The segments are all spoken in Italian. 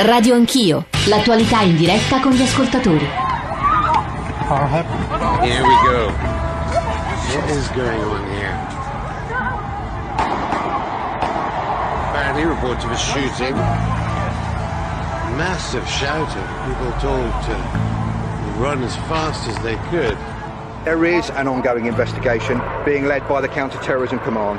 Radio Anch'io, l'attualità in diretta con gli ascoltatori. Here we go. What is going on here? Apparently reports of a shooting. Massive shouting. People told to run as fast as they could.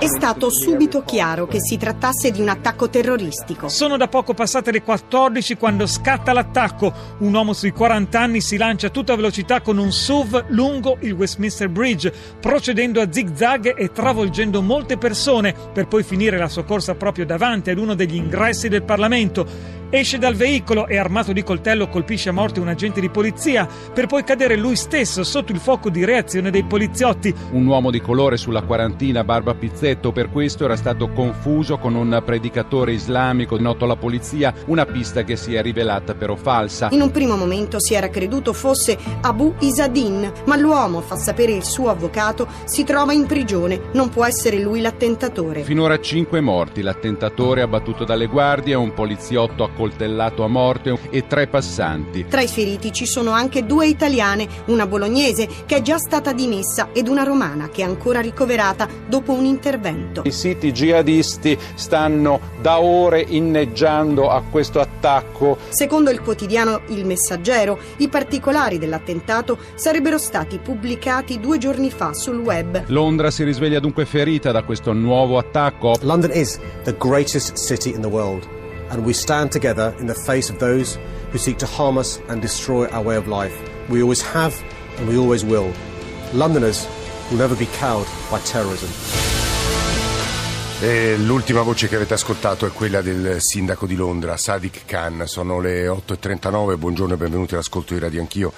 È stato subito chiaro che si trattasse di un attacco terroristico. Sono da poco passate le 14 quando scatta l'attacco. Un uomo sui 40 anni si lancia a tutta velocità con un SUV lungo il Westminster Bridge, procedendo a zig-zag e travolgendo molte persone, per poi finire la sua corsa proprio davanti ad uno degli ingressi del Parlamento. Esce dal veicolo e armato di coltello colpisce a morte un agente di polizia, per poi cadere lui stesso sotto il fuoco di reazione dei poliziotti. Un uomo di colore sulla quarantina, barba pizzetto, per questo era stato confuso con un predicatore islamico noto alla polizia, una pista che si è rivelata però falsa. In un primo momento si era creduto fosse Abu Isadin, ma l'uomo, fa sapere il suo avvocato, si trova in prigione, non può essere lui l'attentatore. Finora cinque morti, l'attentatore abbattuto dalle guardie, un poliziotto accoltellato a morte e tre passanti. Tra i feriti ci sono anche due italiane, una bolognese che è già stata dimessa ed una romana che è ancora ricoverata dopo un intervento. I siti jihadisti stanno da ore inneggiando a questo attacco. Secondo il quotidiano Il Messaggero, i particolari dell'attentato sarebbero stati pubblicati due giorni fa sul web. Londra si risveglia dunque ferita da questo nuovo attacco. London is the greatest city in the world. And we stand together in the face of those who seek to harm us and destroy our way of life. We always have and we always will. Londoners will never be cowed by terrorism. E l'ultima voce che avete ascoltato è quella del sindaco di Londra, Sadiq Khan. Sono le 8.39, buongiorno e benvenuti all'ascolto di Radio Anch'io.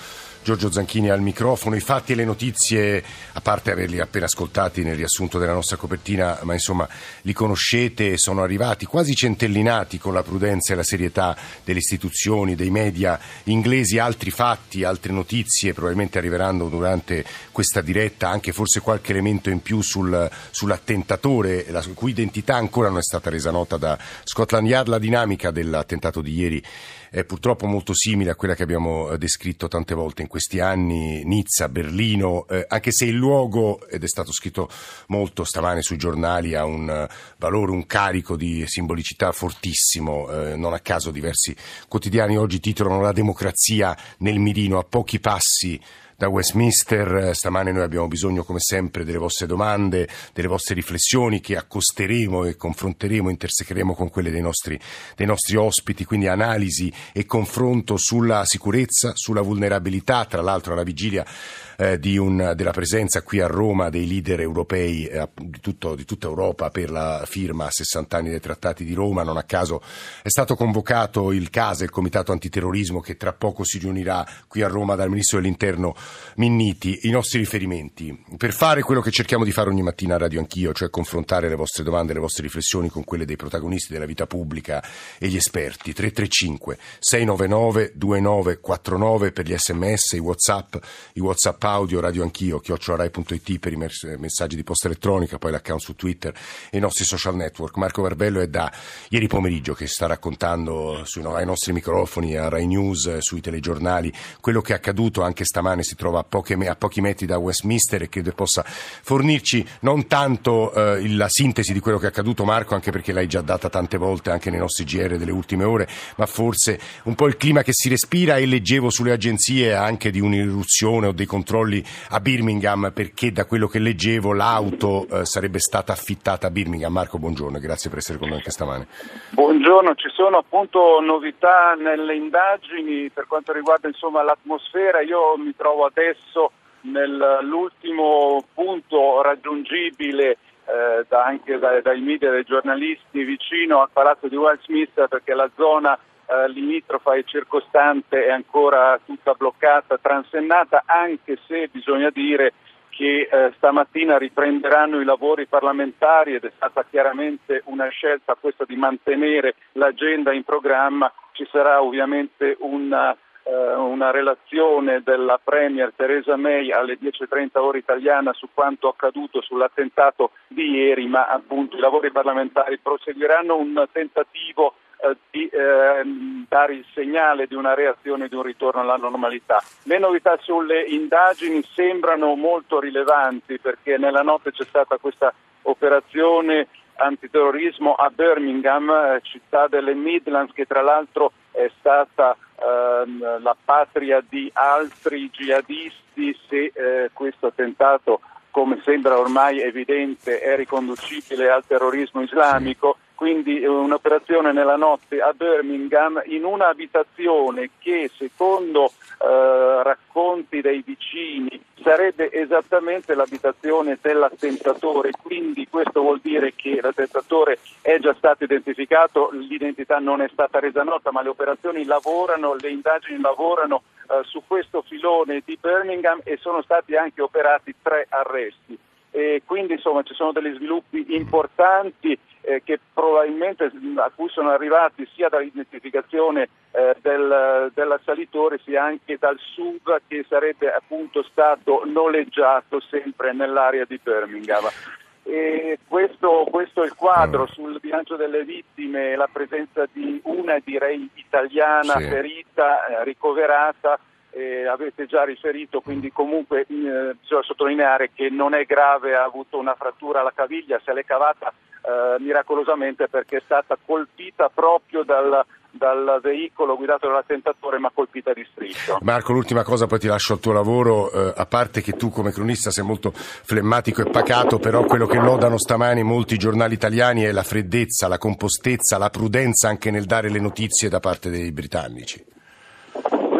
Giorgio Zanchini al microfono. I fatti e le notizie, a parte averli appena ascoltati nel riassunto della nostra copertina, ma insomma li conoscete, sono arrivati quasi centellinati con la prudenza e la serietà delle istituzioni, dei media inglesi. Altri fatti, altre notizie probabilmente arriveranno durante questa diretta, anche forse qualche elemento in più sul, sull'attentatore, la cui identità ancora non è stata resa nota da Scotland Yard. La dinamica dell'attentato di ieri è purtroppo molto simile a quella che abbiamo eh, descritto tante volte in questi anni, Nizza, Berlino, eh, anche se il luogo, ed è stato scritto molto stamane sui giornali, ha un uh, valore, un carico di simbolicità fortissimo, eh, non a caso diversi quotidiani oggi titolano La democrazia nel mirino a pochi passi da Westminster. Stamane noi abbiamo bisogno, come sempre, delle vostre domande, delle vostre riflessioni che accosteremo e confronteremo, intersecheremo con quelle dei nostri, dei nostri ospiti, quindi analisi e confronto sulla sicurezza, sulla vulnerabilità, tra l'altro alla vigilia eh, un, della presenza qui a Roma dei leader europei eh, di, tutto, di, tutta Europa per la firma a 60 anni dei trattati di Roma. Non a caso è stato convocato il CASE, il Comitato Antiterrorismo, che tra poco si riunirà qui a Roma dal Ministro dell'Interno Minniti. I nostri riferimenti per fare quello che cerchiamo di fare ogni mattina a Radio Anch'io, cioè confrontare le vostre domande, le vostre riflessioni con quelle dei protagonisti della vita pubblica e gli esperti. 335 699 2949 per gli sms, i whatsapp, i whatsapp audio, radio anch'io, chiocciolarai.it per i messaggi di posta elettronica, poi l'account su Twitter e i nostri social network. Marco Verbello è da ieri pomeriggio che sta raccontando sui, ai nostri microfoni, a Rai News, sui telegiornali, quello che è accaduto anche stamane si trova a, poche, a pochi metri da Westminster e credo possa fornirci non tanto eh, la sintesi di quello che è accaduto Marco, anche perché l'hai già data tante volte anche nei nostri GR delle ultime ore, ma forse un po' il clima che si respira e leggevo sulle agenzie anche di un'irruzione o dei controlli a Birmingham perché da quello che leggevo l'auto eh, sarebbe stata affittata a Birmingham. Marco, buongiorno e grazie per essere con noi anche stamane. Buongiorno, ci sono appunto novità nelle indagini per quanto riguarda insomma, l'atmosfera. Io mi trovo adesso nell'ultimo punto raggiungibile eh, da, anche dai, dai media e dai giornalisti vicino al palazzo di Westminster perché la zona eh, limitrofa e circostante è ancora tutta bloccata, transennata, anche se bisogna dire che eh, stamattina riprenderanno i lavori parlamentari ed è stata chiaramente una scelta questa di mantenere l'agenda in programma. Ci sarà ovviamente eh, una relazione della Premier Theresa May alle 10.30 ora italiana su quanto accaduto sull'attentato di ieri, ma appunto i lavori parlamentari proseguiranno un tentativo eh, di di eh, dare il segnale di una reazione di un ritorno alla normalità. Le novità sulle indagini sembrano molto rilevanti perché nella notte c'è stata questa operazione antiterrorismo a Birmingham, eh, città delle Midlands, che tra l'altro è stata ehm, la patria di altri jihadisti se eh, questo attentato, come sembra ormai evidente, è riconducibile al terrorismo islamico. Quindi un'operazione nella notte a Birmingham in un'abitazione che secondo eh, racconti dei vicini sarebbe esattamente l'abitazione dell'attentatore, quindi questo vuol dire che l'attentatore è già stato identificato, l'identità non è stata resa nota, ma le operazioni lavorano, le indagini lavorano eh, su questo filone di Birmingham e sono stati anche operati tre arresti. E quindi insomma ci sono degli sviluppi importanti eh, che probabilmente a cui sono arrivati sia dall'identificazione eh, del, dell'assalitore sia anche dal SUV che sarebbe appunto stato noleggiato sempre nell'area di Birmingham. Questo, questo, è il quadro mm. sul bilancio delle vittime, la presenza di una direi italiana sì. ferita, eh, ricoverata eh, avete già riferito, quindi comunque eh, bisogna sottolineare che non è grave, ha avuto una frattura alla caviglia, se l'è cavata eh, miracolosamente perché è stata colpita proprio dal, dal veicolo guidato dall'attentatore ma colpita di striscio. Marco, l'ultima cosa, poi ti lascio al tuo lavoro, eh, a parte che tu come cronista sei molto flemmatico e pacato, però quello che lodano stamani molti giornali italiani è la freddezza, la compostezza, la prudenza anche nel dare le notizie da parte dei britannici.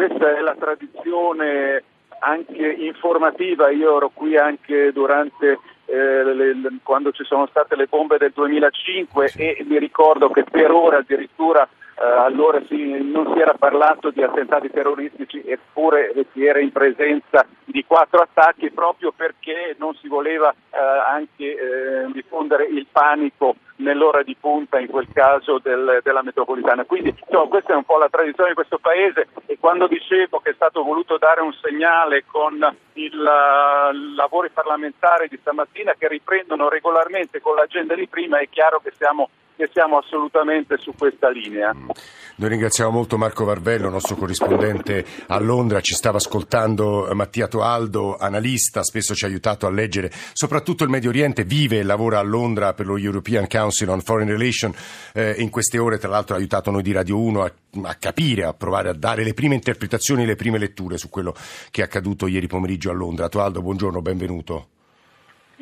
Questa è la tradizione anche informativa, io ero qui anche durante eh, le, quando ci sono state le bombe del 2005 sì. e mi ricordo che per ora addirittura allora si, non si era parlato di attentati terroristici eppure si era in presenza di quattro attacchi proprio perché non si voleva eh, anche eh, diffondere il panico nell'ora di punta in quel caso del, della metropolitana. Quindi insomma, questa è un po' la tradizione di questo paese e quando dicevo che è stato voluto dare un segnale con i uh, lavori parlamentari di stamattina che riprendono regolarmente con l'agenda di prima, è chiaro che siamo siamo assolutamente su questa linea. Noi ringraziamo molto Marco Varvello, nostro corrispondente a Londra, ci stava ascoltando Mattia Toaldo, analista, spesso ci ha aiutato a leggere soprattutto il Medio Oriente, vive e lavora a Londra per lo European Council on Foreign Relations, eh, in queste ore tra l'altro ha aiutato noi di Radio 1 a, a capire, a provare a dare le prime interpretazioni, le prime letture su quello che è accaduto ieri pomeriggio a Londra. Toaldo, buongiorno, benvenuto.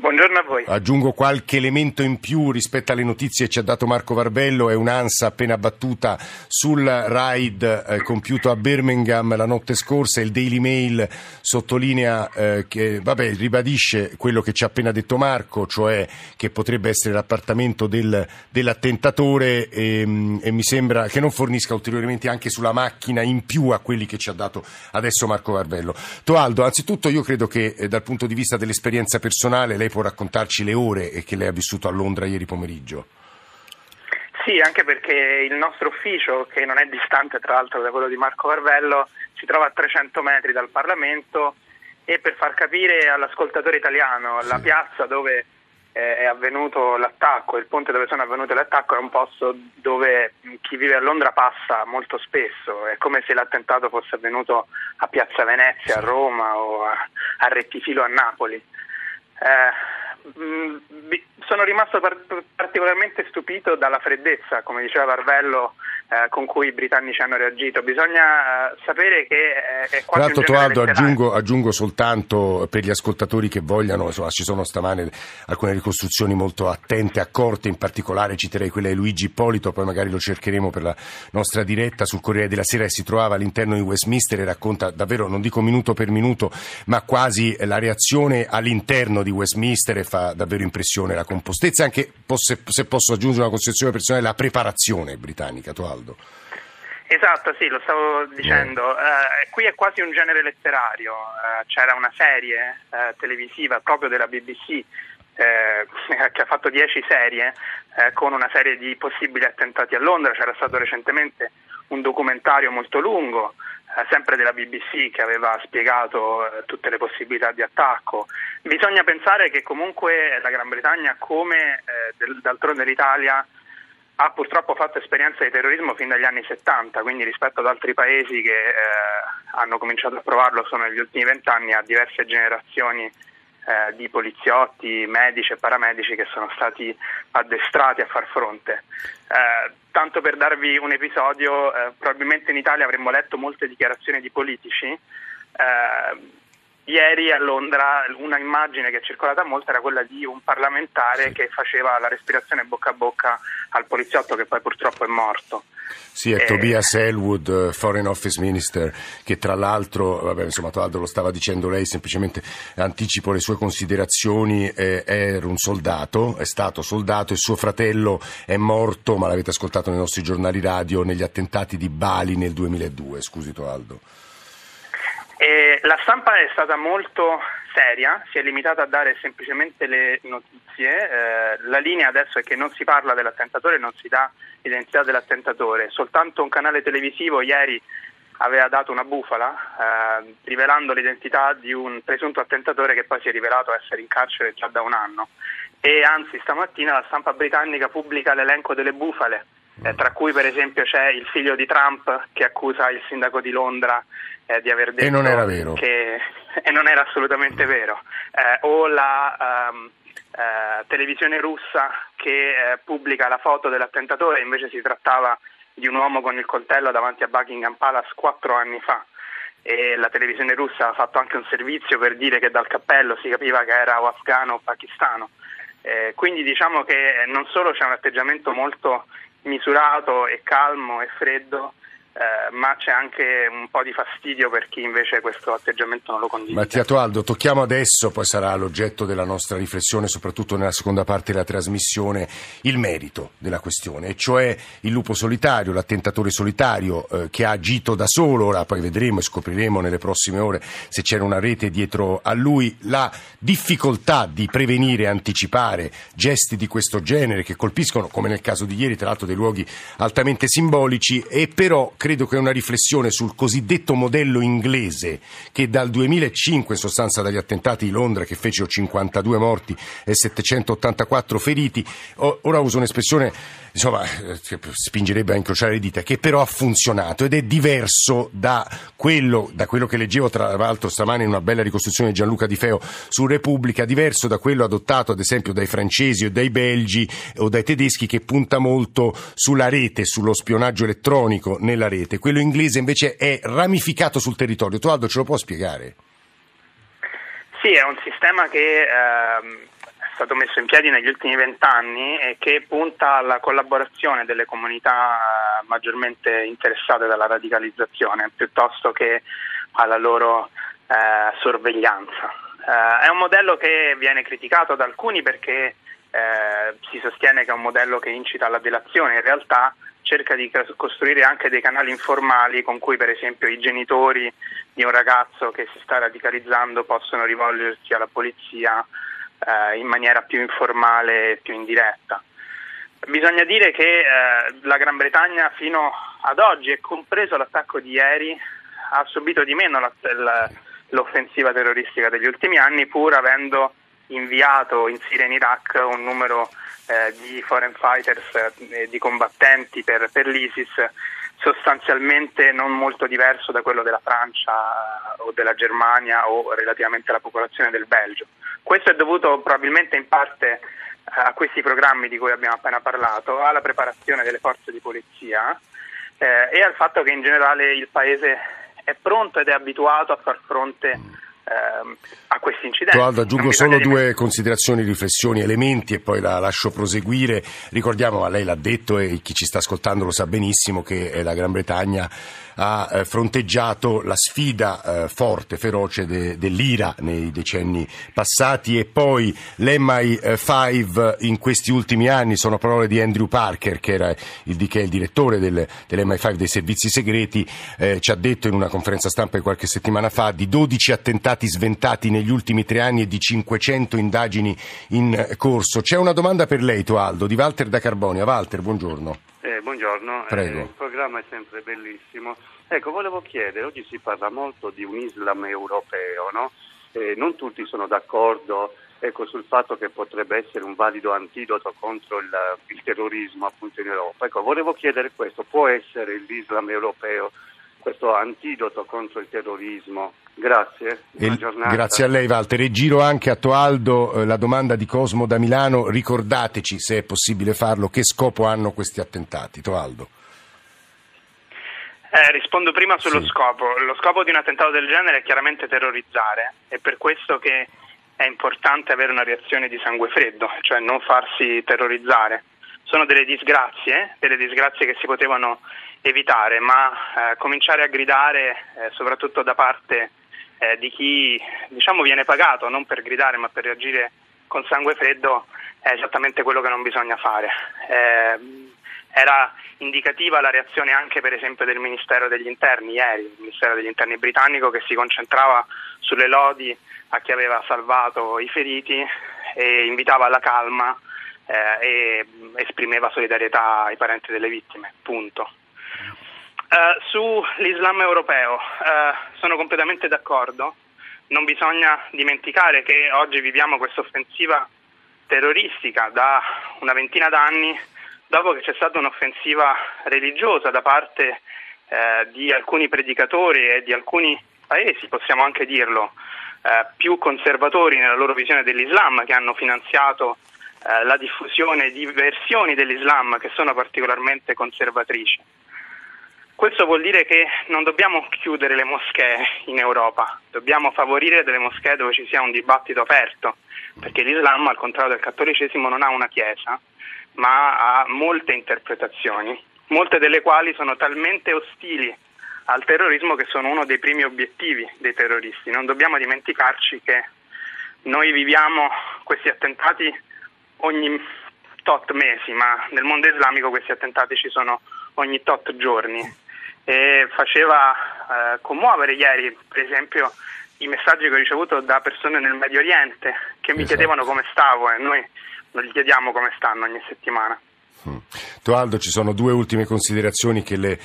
Buongiorno a voi. Aggiungo qualche elemento in più rispetto alle notizie che ci ha dato Marco Varvello, è un'ansa appena battuta sul raid eh, compiuto a Birmingham la notte scorsa, il Daily Mail sottolinea eh, che, vabbè, ribadisce quello che ci ha appena detto Marco, cioè che potrebbe essere l'appartamento del, dell'attentatore e, ehm, e mi sembra che non fornisca ulteriormente anche sulla macchina in più a quelli che ci ha dato adesso Marco Varvello. Toaldo, anzitutto io credo che eh, dal punto di vista dell'esperienza personale lei lei può raccontarci le ore che lei ha vissuto a Londra ieri pomeriggio. Sì, anche perché il nostro ufficio, che non è distante tra l'altro da quello di Marco Carvello, si trova a 300 metri dal Parlamento e per far capire all'ascoltatore italiano sì. la piazza dove eh, è avvenuto l'attacco, il ponte dove sono avvenuti l'attacco è un posto dove chi vive a Londra passa molto spesso, è come se l'attentato fosse avvenuto a Piazza Venezia, a Roma o a, a Rettifilo a Napoli. Eh, mm, sono rimasto par- particolarmente stupito dalla freddezza, come diceva Varvello, eh, con cui i britannici hanno reagito. Bisogna eh, sapere che eh, è quasi Tra l'altro, aggiungo, aggiungo, soltanto per gli ascoltatori che vogliano, insomma, ci sono stamane alcune ricostruzioni molto attente, accorte, in particolare citerei quella di Luigi Ippolito, poi magari lo cercheremo per la nostra diretta sul Corriere della Sera e si trovava all'interno di Westminster e racconta davvero, non dico minuto per minuto, ma quasi la reazione all'interno di Westminster e fa davvero impressione la compostezza, anche se, posso aggiungere una concezione personale, la preparazione britannica. Tualdo. Aldo. Esatto, sì, lo stavo dicendo. Eh, qui è quasi un genere letterario. Eh, c'era una serie eh, televisiva proprio della BBC eh, che ha fatto dieci serie eh, con una serie di possibili attentati a Londra. C'era stato recentemente un documentario molto lungo, eh, sempre della BBC, che aveva spiegato tutte le possibilità di attacco. Bisogna pensare che comunque la Gran Bretagna, come d'altronde l'Italia, ha purtroppo fatto esperienza di terrorismo fin dagli anni 70, quindi rispetto ad altri paesi che eh, hanno cominciato a provarlo solo negli ultimi vent'anni, ha diverse generazioni eh, di poliziotti, medici e paramedici che sono stati addestrati a far fronte. Eh, tanto per darvi un episodio, eh, probabilmente in Italia avremmo letto molte dichiarazioni di politici eh, Ieri a Londra una immagine che è circolata molto era quella di un parlamentare sì. che faceva la respirazione bocca a bocca al poliziotto che poi purtroppo è morto. Sì, è e... Tobias Elwood, eh, Foreign Office Minister, che tra l'altro, vabbè, insomma, tra l'altro lo stava dicendo lei, semplicemente anticipo le sue considerazioni, eh, era un soldato, è stato soldato e suo fratello è morto, ma l'avete ascoltato nei nostri giornali radio, negli attentati di Bali nel 2002. Scusi Toaldo. E la stampa è stata molto seria, si è limitata a dare semplicemente le notizie. Eh, la linea adesso è che non si parla dell'attentatore, non si dà l'identità dell'attentatore. Soltanto un canale televisivo ieri aveva dato una bufala eh, rivelando l'identità di un presunto attentatore che poi si è rivelato essere in carcere già da un anno. E anzi stamattina la stampa britannica pubblica l'elenco delle bufale, eh, tra cui per esempio c'è il figlio di Trump che accusa il sindaco di Londra eh, di aver detto e non era vero. che e non era assolutamente vero. Eh, o la um, televisione russa che uh, pubblica la foto dell'attentatore invece si trattava di un uomo con il coltello davanti a Buckingham Palace quattro anni fa. E la televisione russa ha fatto anche un servizio per dire che dal cappello si capiva che era o afgano o pakistano. Eh, quindi diciamo che non solo c'è un atteggiamento molto misurato e calmo e freddo eh, ma c'è anche un po' di fastidio per chi invece questo atteggiamento non lo condivide. Mattia Toaldo, tocchiamo adesso, poi sarà l'oggetto della nostra riflessione, soprattutto nella seconda parte della trasmissione, il merito della questione, e cioè il lupo solitario, l'attentatore solitario eh, che ha agito da solo, ora poi vedremo e scopriremo nelle prossime ore se c'era una rete dietro a lui, la difficoltà di prevenire e anticipare gesti di questo genere che colpiscono, come nel caso di ieri, tra l'altro dei luoghi altamente simbolici, e però che una riflessione sul cosiddetto modello inglese che dal 2005, in sostanza dagli attentati di Londra che fecero 52 morti e 784 feriti, ora uso un'espressione insomma, che spingerebbe a incrociare le dita, che però ha funzionato ed è diverso da quello, da quello che leggevo tra l'altro stamane in una bella ricostruzione di Gianluca Di Feo su Repubblica, diverso da quello adottato ad esempio dai francesi o dai belgi o dai tedeschi che punta molto sulla rete, sullo spionaggio elettronico nella rete rete, quello inglese invece è ramificato sul territorio. Tualdo ce lo può spiegare? Sì, è un sistema che ehm, è stato messo in piedi negli ultimi vent'anni e che punta alla collaborazione delle comunità eh, maggiormente interessate dalla radicalizzazione piuttosto che alla loro eh, sorveglianza. Eh, è un modello che viene criticato da alcuni perché eh, si sostiene che è un modello che incita alla delazione, in realtà cerca di costruire anche dei canali informali con cui per esempio i genitori di un ragazzo che si sta radicalizzando possono rivolgersi alla polizia eh, in maniera più informale e più indiretta. Bisogna dire che eh, la Gran Bretagna fino ad oggi, e compreso l'attacco di ieri, ha subito di meno la, l'offensiva terroristica degli ultimi anni pur avendo inviato in Siria e in Iraq un numero eh, di foreign fighters, eh, di combattenti per, per, l'ISIS sostanzialmente non molto diverso da quello della Francia o della Germania o relativamente alla popolazione del Belgio. Questo è dovuto probabilmente in parte a questi programmi di cui abbiamo appena parlato, alla preparazione delle forze di polizia eh, e al fatto che in generale il Paese è pronto ed è abituato a far fronte a questi incidenti. Toaldo, aggiungo solo due considerazioni, riflessioni, elementi e poi la lascio proseguire. Ricordiamo, ma lei l'ha detto e chi ci sta ascoltando lo sa benissimo, che la Gran Bretagna ha eh, fronteggiato la sfida eh, forte, feroce de, dell'IRA nei decenni passati e poi l'MI5 in questi ultimi anni sono parole di Andrew Parker che, era il, che è il direttore del, dell'MI5 dei servizi segreti, eh, ci ha detto in una conferenza stampa di qualche settimana fa di 12 attentati sventati negli ultimi tre anni e di 500 indagini in corso. C'è una domanda per lei, Toaldo, di Walter da Carbonia. Walter, buongiorno. Eh, buongiorno, eh, il programma è sempre bellissimo. Ecco, volevo chiedere, oggi si parla molto di un Islam europeo, no? eh, non tutti sono d'accordo ecco, sul fatto che potrebbe essere un valido antidoto contro il, il terrorismo appunto in Europa. Ecco, volevo chiedere questo, può essere l'Islam europeo questo antidoto contro il terrorismo? Grazie, grazie a lei Walter. E giro anche a Toaldo eh, la domanda di Cosmo da Milano, ricordateci se è possibile farlo, che scopo hanno questi attentati? Toaldo. Eh, rispondo prima sullo sì. scopo. Lo scopo di un attentato del genere è chiaramente terrorizzare, è per questo che è importante avere una reazione di sangue freddo, cioè non farsi terrorizzare. Sono delle disgrazie, delle disgrazie che si potevano evitare, ma eh, cominciare a gridare, eh, soprattutto da parte eh, di chi diciamo, viene pagato non per gridare ma per reagire con sangue freddo, è esattamente quello che non bisogna fare. Eh, era indicativa la reazione anche per esempio del Ministero degli Interni ieri, il Ministero degli Interni britannico che si concentrava sulle lodi a chi aveva salvato i feriti e invitava alla calma eh, e esprimeva solidarietà ai parenti delle vittime, punto. Uh, sull'Islam europeo uh, sono completamente d'accordo, non bisogna dimenticare che oggi viviamo questa offensiva terroristica da una ventina d'anni dopo che c'è stata un'offensiva religiosa da parte eh, di alcuni predicatori e di alcuni paesi, possiamo anche dirlo, eh, più conservatori nella loro visione dell'Islam, che hanno finanziato eh, la diffusione di versioni dell'Islam che sono particolarmente conservatrici. Questo vuol dire che non dobbiamo chiudere le moschee in Europa, dobbiamo favorire delle moschee dove ci sia un dibattito aperto, perché l'Islam, al contrario del cattolicesimo, non ha una chiesa, ma ha molte interpretazioni, molte delle quali sono talmente ostili al terrorismo che sono uno dei primi obiettivi dei terroristi. Non dobbiamo dimenticarci che noi viviamo questi attentati ogni tot mesi, ma nel mondo islamico questi attentati ci sono ogni tot giorni. E faceva eh, commuovere ieri, per esempio, i messaggi che ho ricevuto da persone nel Medio Oriente che mi esatto. chiedevano come stavo e noi non gli chiediamo come stanno ogni settimana. Mm. Toaldo, ci sono due ultime considerazioni che le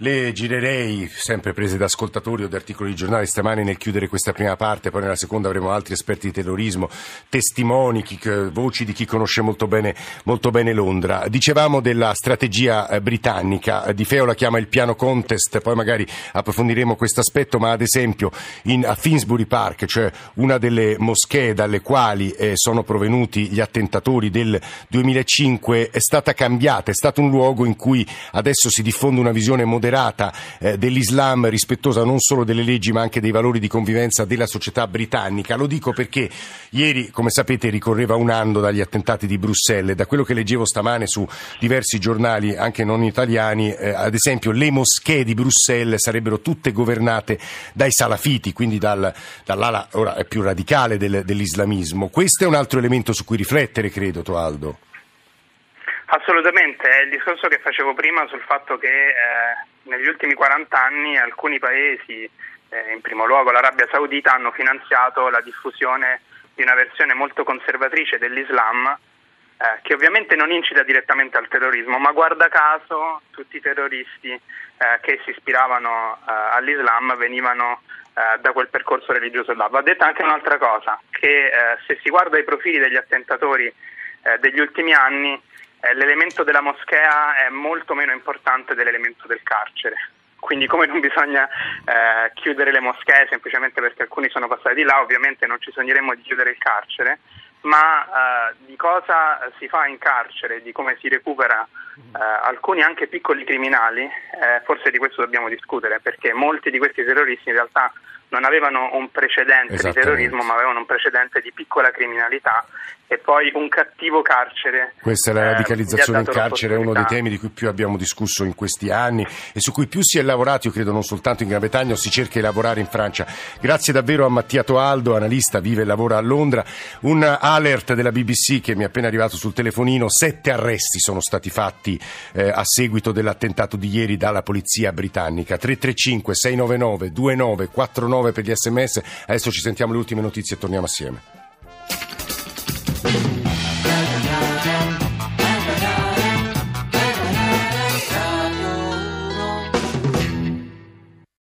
le girerei, sempre prese da ascoltatori o da articoli di giornali, stamani nel chiudere questa prima parte, poi nella seconda avremo altri esperti di terrorismo, testimoni, chi, voci di chi conosce molto bene, molto bene, Londra. Dicevamo della strategia eh, britannica, Di Feo la chiama il piano contest, poi magari approfondiremo questo aspetto, ma ad esempio in, a Finsbury Park, cioè una delle moschee dalle quali eh, sono provenuti gli attentatori del 2005, è stata cambiata, è stato un luogo in cui adesso si diffonde una visione moderna moderata eh, dell'Islam, rispettosa non solo delle leggi ma anche dei valori di convivenza della società britannica. Lo dico perché ieri, come sapete, ricorreva un anno dagli attentati di Bruxelles. Da quello che leggevo stamane su diversi giornali, anche non italiani, eh, ad esempio le moschee di Bruxelles sarebbero tutte governate dai salafiti, quindi dal, dall'ala ora più radicale del, dell'islamismo. Questo è un altro elemento su cui riflettere, credo, Toaldo. Assolutamente, è il discorso che facevo prima sul fatto che eh, negli ultimi 40 anni alcuni paesi, eh, in primo luogo l'Arabia Saudita, hanno finanziato la diffusione di una versione molto conservatrice dell'Islam eh, che ovviamente non incita direttamente al terrorismo, ma guarda caso tutti i terroristi eh, che si ispiravano eh, all'Islam venivano eh, da quel percorso religioso là. Va detta anche un'altra cosa, che se si guarda i profili degli attentatori degli ultimi anni, l'elemento della moschea è molto meno importante dell'elemento del carcere. Quindi come non bisogna eh, chiudere le moschee semplicemente perché alcuni sono passati di là, ovviamente non ci sogneremo di chiudere il carcere, ma eh, di cosa si fa in carcere, di come si recupera eh, alcuni anche piccoli criminali, eh, forse di questo dobbiamo discutere, perché molti di questi terroristi in realtà non avevano un precedente di terrorismo, ma avevano un precedente di piccola criminalità e poi un cattivo carcere. Questa è la eh, radicalizzazione eh, in carcere, è uno dei temi di cui più abbiamo discusso in questi anni e su cui più si è lavorato, io credo non soltanto in Gran Bretagna, si cerca di lavorare in Francia. Grazie davvero a Mattia Toaldo, analista, vive e lavora a Londra. Un alert della BBC che mi è appena arrivato sul telefonino, sette arresti sono stati fatti eh, a seguito dell'attentato di ieri dalla polizia britannica. 335 699 2949 prove per gli sms. Adesso ci sentiamo le ultime notizie e torniamo assieme.